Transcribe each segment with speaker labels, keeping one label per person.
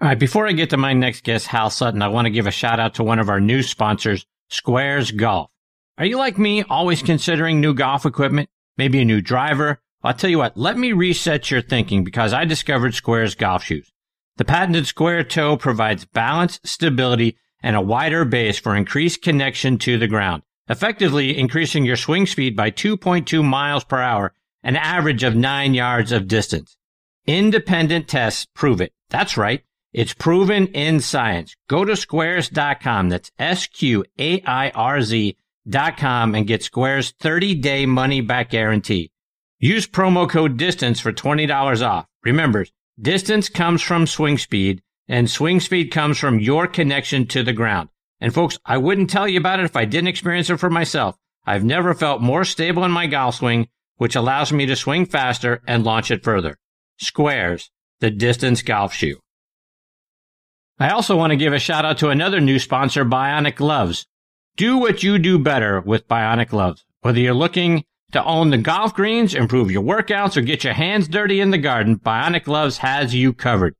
Speaker 1: All right, before I get to my next guest, Hal Sutton, I want to give a shout out to one of our new sponsors, Sqairz Golf. Are you like me, always considering new golf equipment? Maybe a new driver? I'll tell you what, let me reset your thinking because I discovered Sqairz golf shoes. The patented square toe provides balance, stability, and a wider base for increased connection to the ground, effectively increasing your swing speed by 2.2 miles per hour, an average of 9 yards of distance. Independent tests prove it. That's right. It's proven in science. Go to sqairz.com. That's S-Q-A-I-R-Z dot com and get Sqairz 30 day money back guarantee. Use promo code DISTANCE for $20 off. Remember, distance comes from swing speed and swing speed comes from your connection to the ground. And folks, I wouldn't tell you about it if I didn't experience it for myself. I've never felt more stable in my golf swing, which allows me to swing faster and launch it further. Sqairz, the distance golf shoe. I also want to give a shout out to another new sponsor, Bionic Gloves. Do what you do better with Bionic Gloves. Whether you're looking to own the golf greens, improve your workouts, or get your hands dirty in the garden, Bionic Gloves has you covered.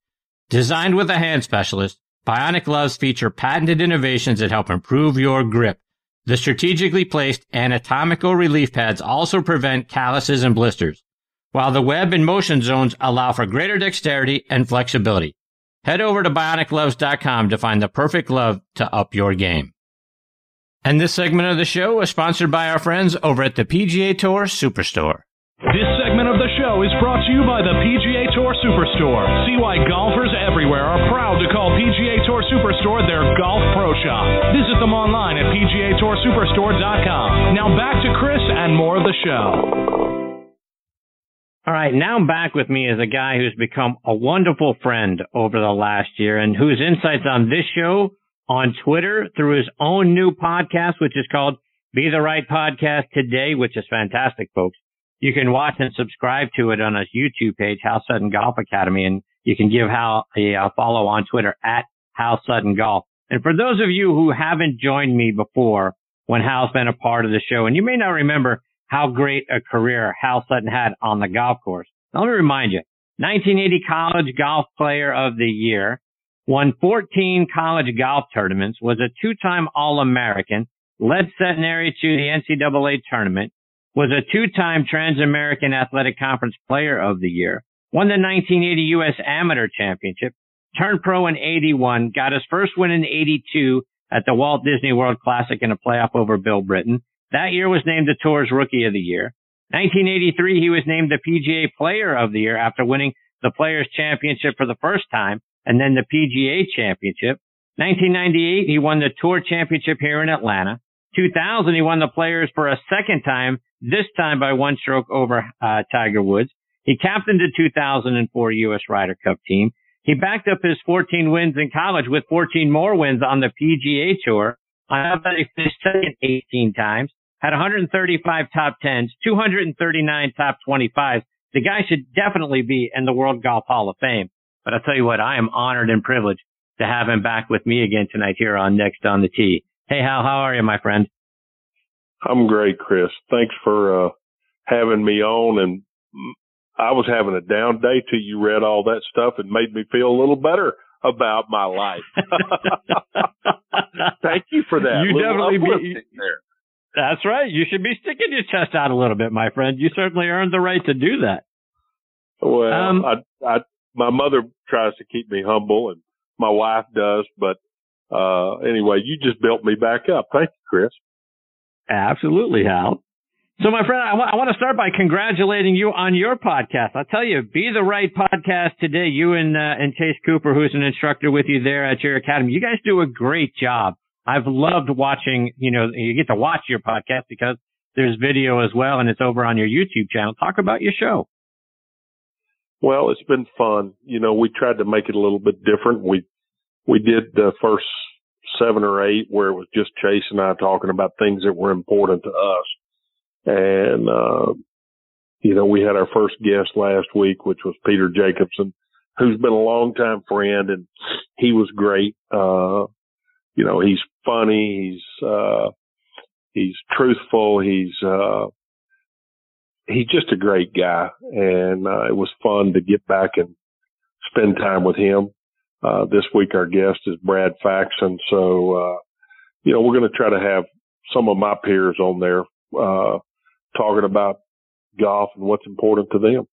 Speaker 1: Designed with a hand specialist, Bionic Gloves feature patented innovations that help improve your grip. The strategically placed anatomical relief pads also prevent calluses and blisters, while the web and motion zones allow for greater dexterity and flexibility. Head over to bionicgloves.com to find the perfect glove to up your game. And this segment of the show is sponsored by our friends over at the PGA Tour Superstore.
Speaker 2: This segment of the show is brought to you by the PGA Tour Superstore. See why golfers everywhere are proud to call PGA Tour Superstore their golf pro shop. Visit them online at PGATourSuperstore.com. Now back to Chris and more of the show.
Speaker 1: All right, now back with me is a guy who's become a wonderful friend over the last year and whose insights on this show on Twitter through his own new podcast, which is called Be the Right Podcast Today, which is fantastic, folks. You can watch and subscribe to it on his YouTube page, Hal Sutton Golf Academy, and you can give Hal a, follow on Twitter at Hal Sutton Golf. And for those of you who haven't joined me before when Hal's been a part of the show, and you may not remember how great a career Hal Sutton had on the golf course. Now, let me remind you, 1980 College Golf Player of the Year, won 14 college golf tournaments, was a two-time All-American, led Centenary to the NCAA tournament, was a two-time Trans-American Athletic Conference Player of the Year, won the 1980 U.S. Amateur Championship, turned pro in 81, got his first win in 82 at the Walt Disney World Classic in a playoff over Bill Britton. That year was named the Tour's Rookie of the Year. 1983, he was named the PGA Player of the Year after winning the Players Championship for the first time and then the PGA Championship. 1998, he won the Tour Championship here in Atlanta. 2000, he won the Players for a second time, this time by one stroke over uh, Tiger Woods. He captained the 2004 U.S. Ryder Cup team. He backed up his 14 wins in college with 14 more wins on the PGA Tour. I have he finished second 18 times, had 135 top 10s, 239 top 25s. The guy should definitely be in the World Golf Hall of Fame. But I'll tell you what, I am honored and privileged to have him back with me again tonight here on Next on the Tee. Hey, Hal, how are you, my friend?
Speaker 3: I'm great, Chris. Thanks for uh, having me on. And I was having a down day till you read all that stuff and made me feel a little better about my life. Thank you for that.
Speaker 1: You definitely be there. That's right. You should be sticking your chest out a little bit, my friend. You certainly earned the right to do that.
Speaker 3: Well, um, I, I, my mother tries to keep me humble and my wife does, but, uh, anyway, you just built me back up. Thank you, Chris.
Speaker 1: Absolutely, Hal. So, my friend, I, w- I want to start by congratulating you on your podcast. I'll tell you, Be the Right podcast today. You and uh, and Chase Cooper, who's an instructor with you there at your academy, you guys do a great job. I've loved watching. You know, you get to watch your podcast because there's video as well, and it's over on your YouTube channel. Talk about your show.
Speaker 3: Well, it's been fun. You know, we tried to make it a little bit different. We we did the first seven or eight where it was just Chase and I talking about things that were important to us. And uh you know, we had our first guest last week, which was Peter Jacobsen, who's been a long time friend and he was great. Uh you know, he's funny, he's uh he's truthful, he's uh he's just a great guy, and uh, it was fun to get back and spend time with him. Uh, this week our guest is Brad Faxon. So, uh, you know, we're going to try to have some of my peers on there, uh, talking about golf and what's important to them.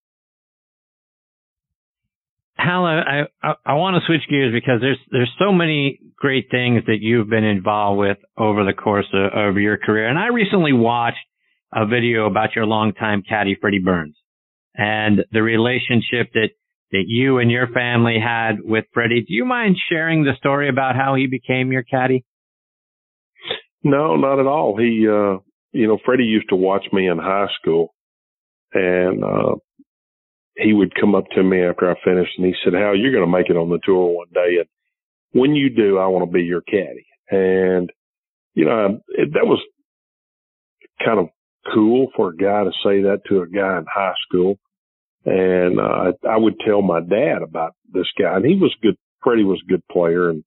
Speaker 1: Hal, I, I, I want to switch gears because there's there's so many great things that you've been involved with over the course of, of your career, and I recently watched a video about your longtime caddy Freddie Burns and the relationship that that you and your family had with Freddie. Do you mind sharing the story about how he became your caddy?
Speaker 3: No, not at all. He, uh, you know, Freddie used to watch me in high school, and uh, he would come up to me after I finished and he said, Hal, you're going to make it on the tour one day. And when you do, I want to be your caddy. And, you know, it, that was kind of cool for a guy to say that to a guy in high school. And, uh, I would tell my dad about this guy and he was good. Freddie was a good player. And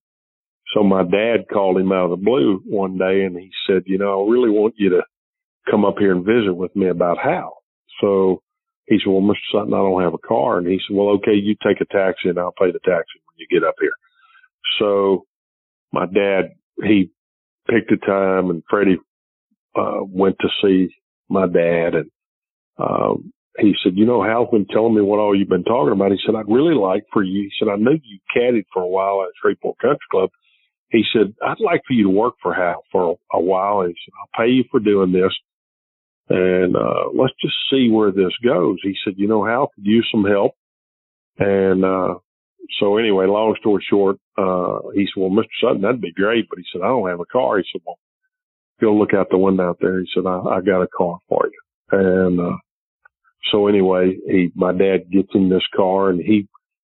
Speaker 3: so my dad called him out of the blue one day and he said, you know, I really want you to come up here and visit with me about Hal. So, he said, well, Mr. Sutton, I don't have a car. And he said, well, okay, you take a taxi and I'll pay the taxi when you get up here. So my dad, he picked a time and Freddie, uh, went to see my dad and, um, he said, you know, Hal's been telling me what all you've been talking about. He said, I'd really like for you. He said, I knew you caddied for a while at Shreveport Country Club. He said, I'd like for you to work for Hal for a, a while. He said, I'll pay you for doing this and uh, let's just see where this goes. He said, you know, Hal could use some help. And uh, so anyway, long story short, uh, he said, well, Mr. Sutton, that'd be great. But he said, I don't have a car. He said, well, go look out the window out there. He said, I, I got a car for you. And uh, so anyway, he, my dad gets in this car and he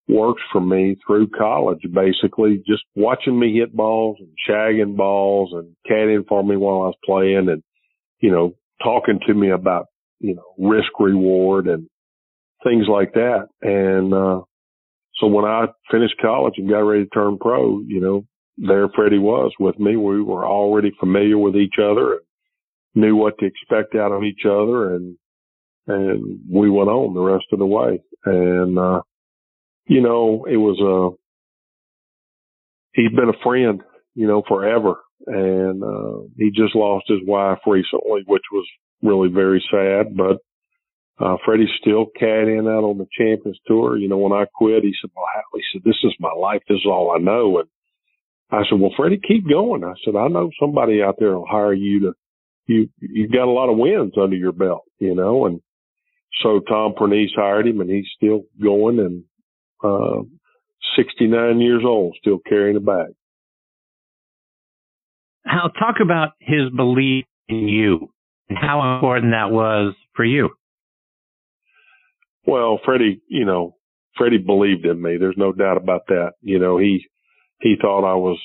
Speaker 3: works for me through college, basically just watching me hit balls and shagging balls and caddying for me while I was playing and, you know, talking to me about, you know, risk reward and things like that. And, uh, so when I finished college and got ready to turn pro, you know, there Freddie was with me. We were already familiar with each other and knew what to expect out of each other and, and we went on the rest of the way. And, uh, you know, it was, uh, he's been a friend, you know, forever and uh, he just lost his wife recently, which was really very sad. But uh, Freddie's still caddying out on the Champions Tour. You know, when I quit, he said, "Well, he said this is my life. This is all I know." And I said, "Well, Freddie, keep going." I said, "I know somebody out there will hire you to. You you've got a lot of wins under your belt, you know." And so Tom Pernice hired him, and he's still going and. Uh, 69 years old, still carrying a bag.
Speaker 1: Hal, talk about his belief in you and how important that was for you.
Speaker 3: Well, Freddie, you know, Freddie believed in me. There's no doubt about that. You know, he he thought I was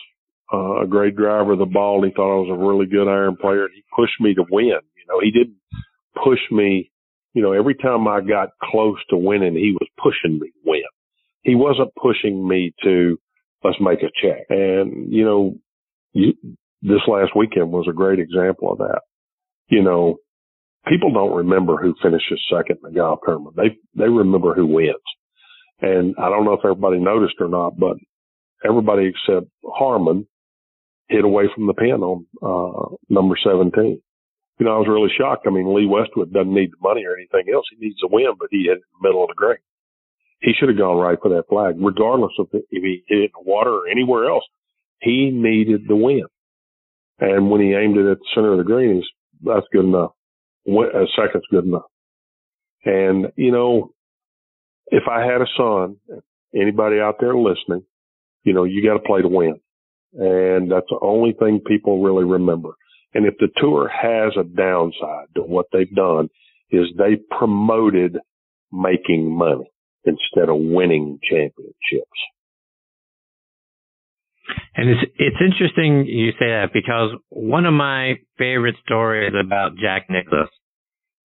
Speaker 3: uh, a great driver of the ball. He thought I was a really good iron player. and He pushed me to win. You know, he didn't push me. You know, every time I got close to winning, he was pushing me to win. He wasn't pushing me to let's make a check. And you know, you, this last weekend was a great example of that. You know, people don't remember who finishes second in the golf tournament. They they remember who wins. And I don't know if everybody noticed or not, but everybody except Harman hit away from the pin on uh number seventeen. You know, I was really shocked. I mean, Lee Westwood doesn't need the money or anything else. He needs a win, but he hit in the middle of the green. He should have gone right for that flag, regardless of if he hit it in the water or anywhere else. He needed the win. And when he aimed it at the center of the green, he's, that's good enough. A second's good enough. And, you know, if I had a son, anybody out there listening, you know, you got to play to win. And that's the only thing people really remember. And if the tour has a downside to what they've done is they promoted making money instead of winning championships.
Speaker 1: And it's it's interesting you say that because one of my favorite stories about Jack Nicklaus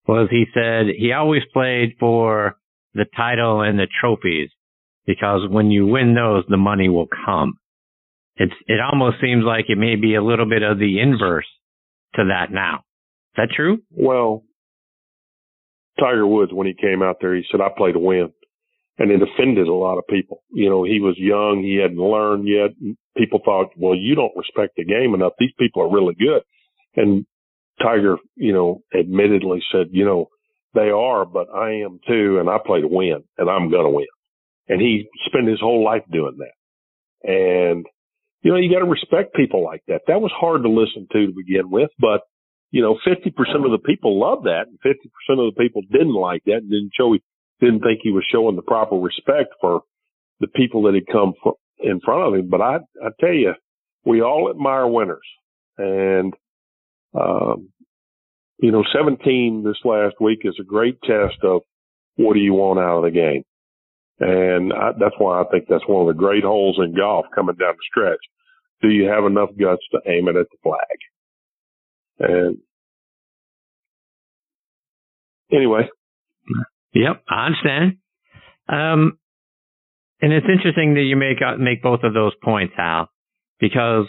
Speaker 1: was he said he always played for the title and the trophies because when you win those, the money will come. It's it almost seems like it may be a little bit of the inverse to that now. Is that true?
Speaker 3: Well, Tiger Woods when he came out there, he said, "I play to win," and it offended a lot of people. You know, he was young, he hadn't learned yet. People thought, well, you don't respect the game enough. These people are really good. And Tiger, you know, admittedly said, you know, they are, but I am too, and I play to win, and I'm gonna win. And he spent his whole life doing that. And you know, you got to respect people like that. That was hard to listen to to begin with, but you know, 50% of the people loved that and 50% of the people didn't like that and didn't show, didn't think he was showing the proper respect for the people that had come in front of him. But I, I tell you, we all admire winners and, um, you know, 17 this last week is a great test of what do you want out of the game? And I, that's why I think that's one of the great holes in golf coming down the stretch. Do you have enough guts to aim it at the flag? And anyway.
Speaker 1: Yep, I understand. Um, and it's interesting that you make uh, make both of those points, Hal, because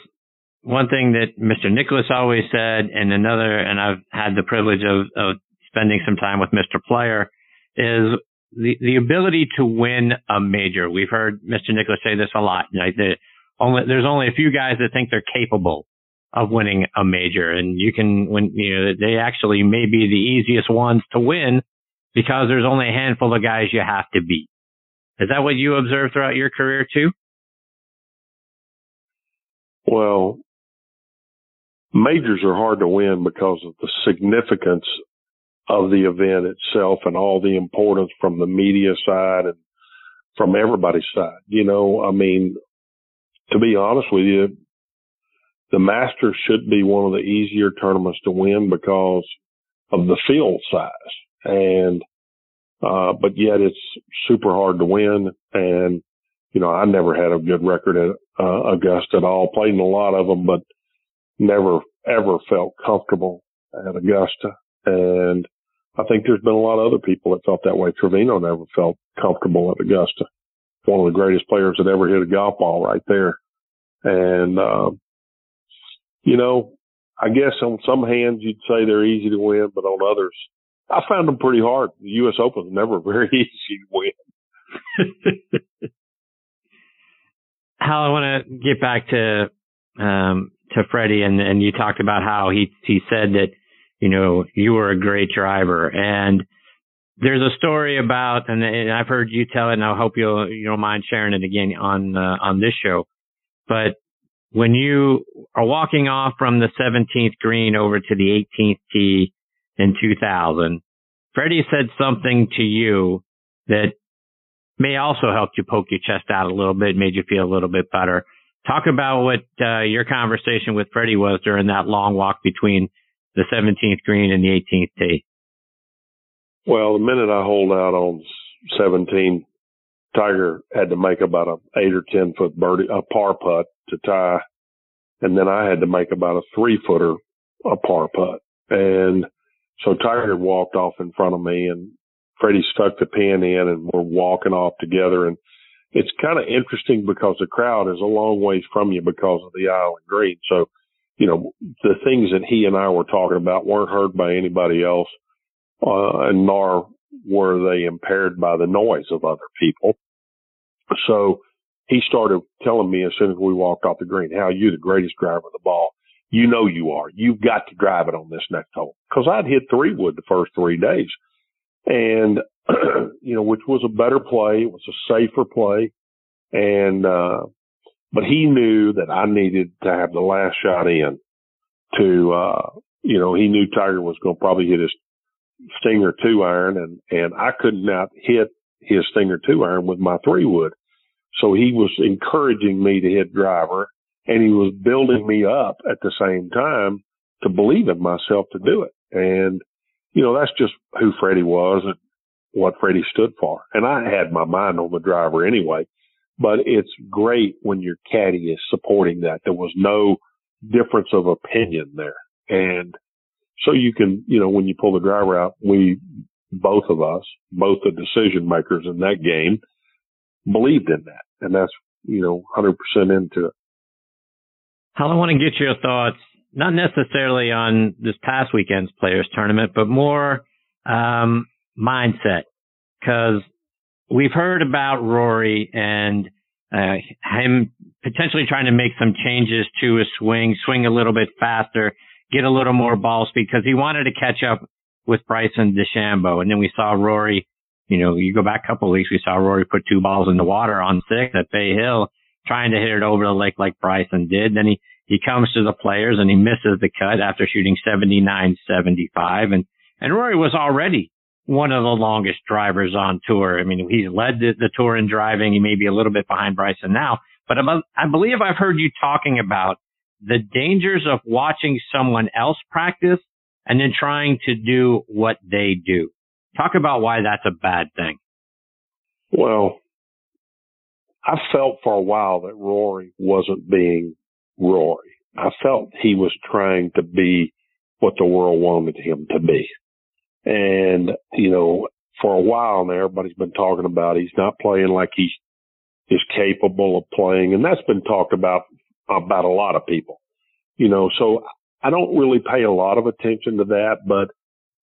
Speaker 1: one thing that Mr. Nicklaus always said, and another, and I've had the privilege of, of spending some time with Mr. Player, is the, the ability to win a major. We've heard Mr. Nicklaus say this a lot. Right? The, only, there's only a few guys that think they're capable of winning a major, and you can when you know they actually may be the easiest ones to win because there's only a handful of guys you have to beat. Is that what you observed throughout your career too?
Speaker 3: Well, majors are hard to win because of the significance of the event itself and all the importance from the media side and from everybody's side. You know, I mean, to be honest with you, the Masters should be one of the easier tournaments to win because of the field size. And, uh, but yet it's super hard to win. And, you know, I never had a good record at uh, Augusta at all. Played in a lot of them, but never ever felt comfortable at Augusta. And I think there's been a lot of other people that felt that way. Trevino never felt comfortable at Augusta. One of the greatest players that ever hit a golf ball right there. And, uh, you know, I guess on some hands you'd say they're easy to win, but on others, I found them pretty hard. The U.S. Open never very easy to
Speaker 1: win. Hal, I want to get back to um, to Freddie, and, and you talked about how he he said that you know you were a great driver, and there's a story about, and, and I've heard you tell it, and I hope you'll you don't mind sharing it again on uh, on this show. But when you are walking off from the 17th green over to the 18th tee in 2000, Freddie said something to you that may also help you poke your chest out a little bit, made you feel a little bit better. Talk about what uh, your conversation with Freddie was during that long walk between the 17th green and the 18th tee.
Speaker 3: Well, the minute I hold out on 17, Tiger had to make about an eight or 10 foot birdie, a par putt to tie. And then I had to make about a three footer, a par putt. And so Tiger walked off in front of me and Freddie stuck the pin in and we're walking off together. And it's kind of interesting because the crowd is a long ways from you because of the island green. So, you know, the things that he and I were talking about weren't heard by anybody else, uh, and nor were they impaired by the noise of other people. So he started telling me as soon as we walked off the green, how you're the greatest driver of the ball. You know you are. You've got to drive it on this next hole. Cause I'd hit three wood the first three days. And, you know, which was a better play. It was a safer play. And, uh, but he knew that I needed to have the last shot in to, uh, you know, he knew Tiger was going to probably hit his Stinger two iron and, and I could not hit his Stinger two iron with my three wood. So he was encouraging me to hit driver and he was building me up at the same time to believe in myself to do it. And, you know, that's just who Freddie was and what Freddie stood for. And I had my mind on the driver anyway, but it's great when your caddy is supporting that. There was no difference of opinion there. And so you can, you know, when you pull the driver out, we, both of us, both the decision makers in that game, believed in that. And that's, you know, 100% into it.
Speaker 1: Hal, I want to get your thoughts, not necessarily on this past weekend's players tournament, but more, um, mindset. Cause we've heard about Rory and uh, him potentially trying to make some changes to his swing, swing a little bit faster, get a little more ball speed because he wanted to catch up with Bryson DeChambeau. And then we saw Rory, you know, you go back a couple of weeks, we saw Rory put two balls in the water on six at Bay Hill trying to hit it over the lake like Bryson did. Then he, he comes to the players and he misses the cut after shooting 79, 75. And, and Rory was already one of the longest drivers on tour. I mean, he's led the, the tour in driving. He may be a little bit behind Bryson now, but I believe I've heard you talking about the dangers of watching someone else practice and then trying to do what they do. Talk about why that's a bad thing.
Speaker 3: Well, I felt for a while that Rory wasn't being Rory. I felt he was trying to be what the world wanted him to be. And, you know, for a while now, everybody's been talking about he's not playing like he is capable of playing. And that's been talked about, about a lot of people, you know, so I don't really pay a lot of attention to that, but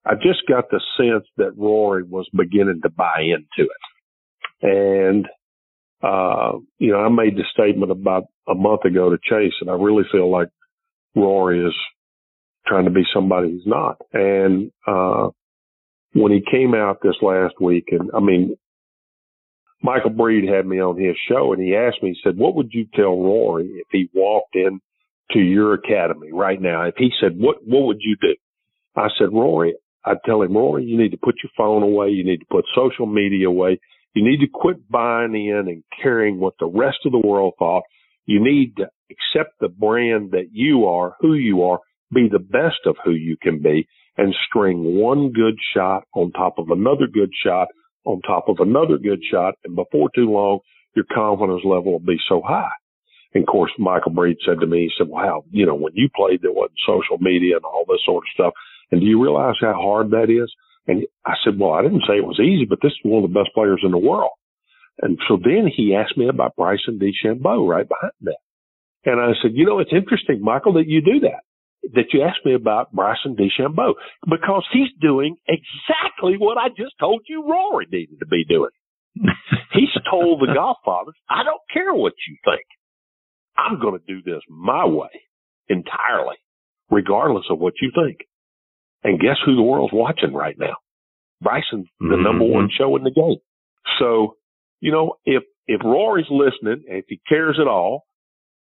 Speaker 3: I just got the sense that Rory was beginning to buy into it. And, uh, you know, I made the statement about a month ago to Chase, and I really feel like Rory is trying to be somebody he's not. And, uh, when he came out this last week, and I mean, Michael Breed had me on his show and he asked me, he said, what would you tell Rory if he walked in to your academy right now? If he said, what, what would you do? I said, Rory, I'd tell him, Rory, you need to put your phone away. You need to put social media away. You need to quit buying in and caring what the rest of the world thought. You need to accept the brand that you are, who you are, be the best of who you can be and string one good shot on top of another good shot on top of another good shot. And before too long, your confidence level will be so high. And of course, Michael Breed said to me, he said, wow, you know, when you played, there wasn't social media and all this sort of stuff. And do you realize how hard that is? And I said, well, I didn't say it was easy, but this is one of the best players in the world. And so then he asked me about Bryson DeChambeau right behind that. And I said, you know, it's interesting, Michael, that you do that that you asked me about Bryson DeChambeau because he's doing exactly what I just told you Rory needed to be doing. he's told the golf fathers, I don't care what you think. I'm going to do this my way entirely, regardless of what you think. And guess who the world's watching right now? Bryson's the mm-hmm. number one show in the game. So, you know, if, if Rory's listening if he cares at all,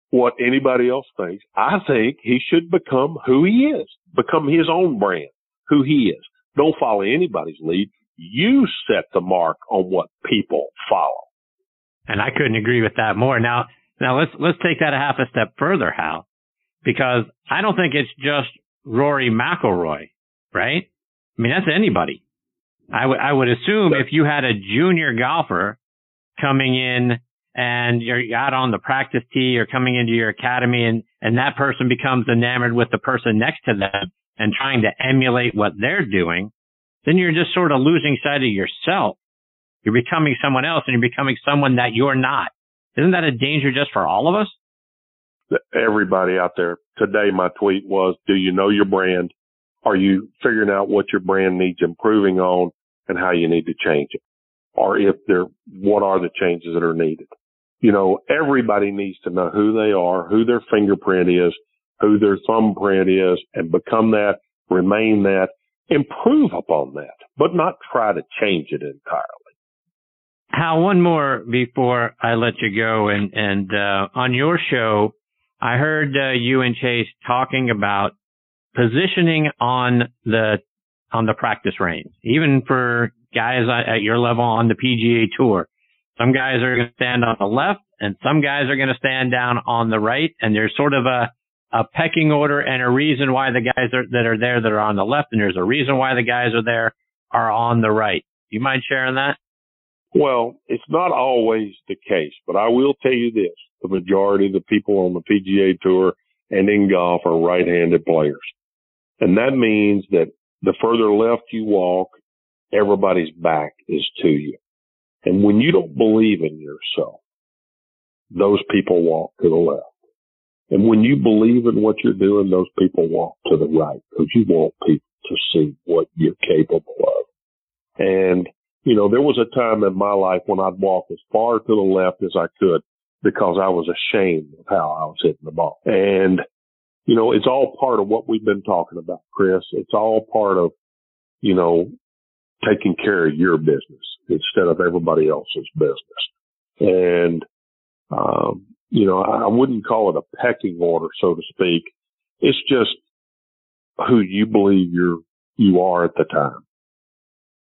Speaker 3: what anybody else thinks. I think he should become who he is, become his own brand, who he is. Don't follow anybody's lead. You set the mark on what people follow.
Speaker 1: And I couldn't agree with that more. Now, now let's, let's take that a half a step further, Hal, because I don't think it's just Rory McIlroy, right? I mean, that's anybody. I would, I would assume if you had a junior golfer coming in and you're out on the practice tee or coming into your academy and, and that person becomes enamored with the person next to them and trying to emulate what they're doing, then you're just sort of losing sight of yourself. You're becoming someone else and you're becoming someone that you're not. Isn't that a danger just for all of us?
Speaker 3: Everybody out there. Today my tweet was, do you know your brand? Are you figuring out what your brand needs improving on and how you need to change it? Or if there, what are the changes that are needed? you know, everybody needs to know who they are, who their fingerprint is, who their thumbprint is, and become that, remain that, improve upon that, but not try to change it entirely.
Speaker 1: Hal, one more before I let you go. And, and, uh, on your show, I heard uh, you and Chase talking about positioning on the, on the practice range, even for guys at your level on the PGA tour. Some guys are going to stand on the left and some guys are going to stand down on the right. And there's sort of a, a pecking order and a reason why the guys are, that are there that are on the left. And there's a reason why the guys are there are on the right. You mind sharing that?
Speaker 3: Well, it's not always the case, but I will tell you this. The majority of the people on the PGA tour and in golf are right-handed players. And that means that the further left you walk, everybody's back is to you. And when you don't believe in yourself, those people walk to the left. And when you believe in what you're doing, those people walk to the right because you want people to see what you're capable of. And you know, there was a time in my life when I'd walk as far to the left as I could because I was ashamed of how I was hitting the ball. And, you know, it's all part of what we've been talking about, Chris. It's all part of, you know, taking care of your business instead of everybody else's business. And, um, you know, I wouldn't call it a pecking order, so to speak. It's just who you believe you're, you are at the time.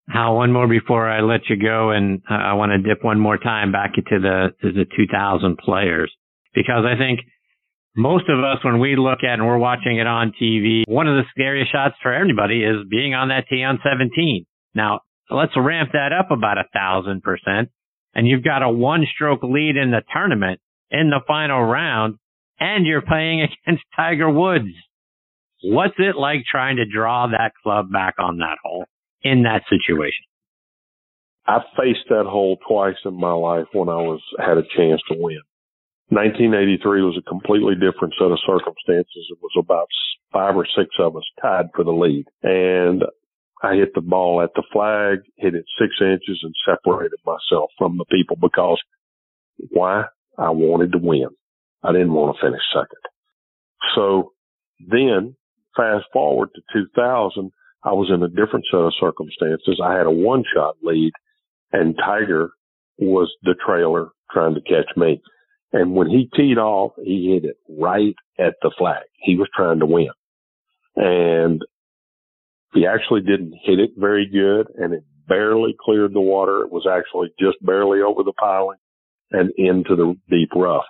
Speaker 1: Hal, one more before I let you go, and I want to dip one more time back into the to the 2000 players because I think most of us, when we look at and we're watching it on TV, one of the scariest shots for anybody is being on that tee on 17. Now, let's ramp that up about a thousand percent, and you've got a one-stroke lead in the tournament in the final round, and you're playing against Tiger Woods. What's it like trying to draw that club back on that hole? in that situation?
Speaker 3: I faced that hole twice in my life when I was had a chance to win. 1983 was a completely different set of circumstances. It was about five or six of us tied for the lead, and I hit the ball at the flag, hit it six inches, and separated myself from the people because why? I wanted to win. I didn't want to finish second. So then, fast forward to 2000, I was in a different set of circumstances. I had a one shot lead and Tiger was the trailer trying to catch me. And when he teed off, he hit it right at the flag. He was trying to win. And he actually didn't hit it very good and it barely cleared the water. It was actually just barely over the piling and into the deep rough.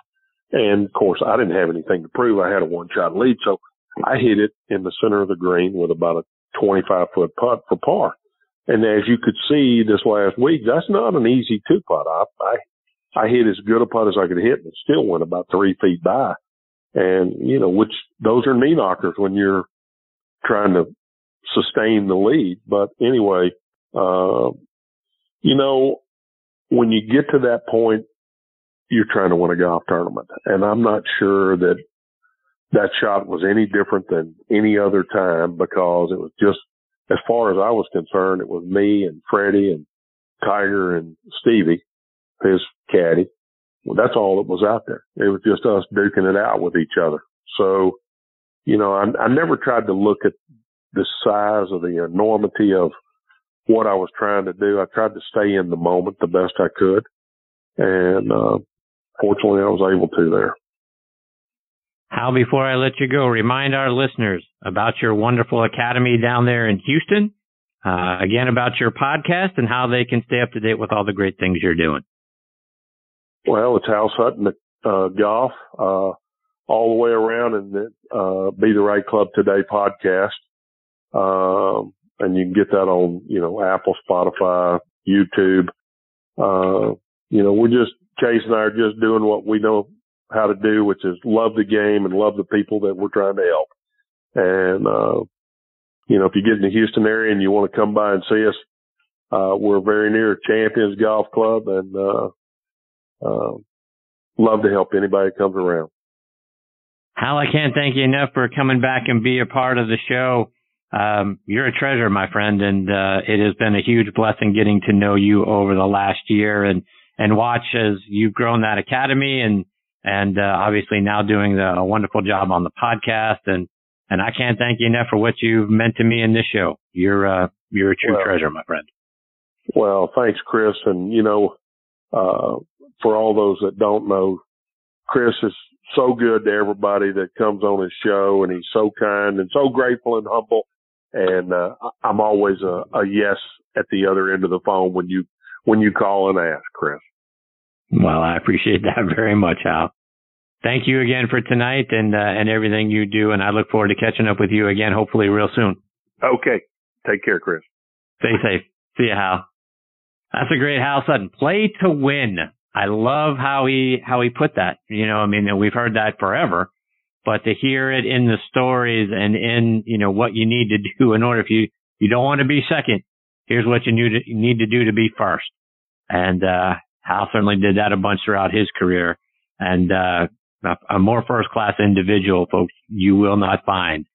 Speaker 3: And of course, I didn't have anything to prove. I had a one shot lead. So I hit it in the center of the green with about a 25 foot putt for par. And as you could see this last week, that's not an easy two putt. I, I, I hit as good a putt as I could hit and it still went about three feet by. And, you know, which those are knee knockers when you're trying to sustain the lead. But anyway, uh, you know, when you get to that point, you're trying to win a golf tournament. And I'm not sure that that shot was any different than any other time because it was just, as far as I was concerned, it was me and Freddie and Tiger and Stevie, his caddy. Well, that's all that was out there. It was just us duking it out with each other. So, you know, I, I never tried to look at the size or the enormity of what I was trying to do. I tried to stay in the moment the best I could. And, uh, fortunately I was able to there.
Speaker 1: Hal, before I let you go, remind our listeners about your wonderful academy down there in Houston. Uh, again, about your podcast and how they can stay up to date with all the great things you're doing.
Speaker 3: Well, it's Hal Sutton uh, Golf, uh, all the way around and uh, Be the Right Club Today podcast. Um, and you can get that on, you know, Apple, Spotify, YouTube. Uh, you know, we're just, Chase and I are just doing what we know how to do, which is love the game and love the people that we're trying to help. And, uh, you know, if you get in the Houston area and you want to come by and see us, uh, we're very near Champions Golf Club and, uh, uh, love to help anybody that comes around.
Speaker 1: Hal, I can't thank you enough for coming back and be a part of the show. Um, you're a treasure, my friend, and uh, it has been a huge blessing getting to know you over the last year and and watch as you've grown that academy and and uh, obviously now doing the, a wonderful job on the podcast. And and I can't thank you enough for what you've meant to me in this show. You're uh, you're a true well, treasure, my friend.
Speaker 3: Well, thanks, Chris. And you know, uh, for all those that don't know, Chris is so good to everybody that comes on his show, and he's so kind and so grateful and humble. And uh, I'm always a, a yes at the other end of the phone when you when you call and ask, Chris.
Speaker 1: Well, I appreciate that very much, Hal. Thank you again for tonight and uh, and everything you do, and I look forward to catching up with you again, hopefully real soon.
Speaker 3: Okay. Take care, Chris.
Speaker 1: Stay safe. See you, Hal. That's a great Hal Sutton. Play to win. I love how he how he put that. You know, I mean, we've heard that forever, but to hear it in the stories and in you know what you need to do in order if you you don't want to be second, here's what you need to, you need to do to be first. And uh, Hal certainly did that a bunch throughout his career. And, uh, a more first class individual, folks, you will not find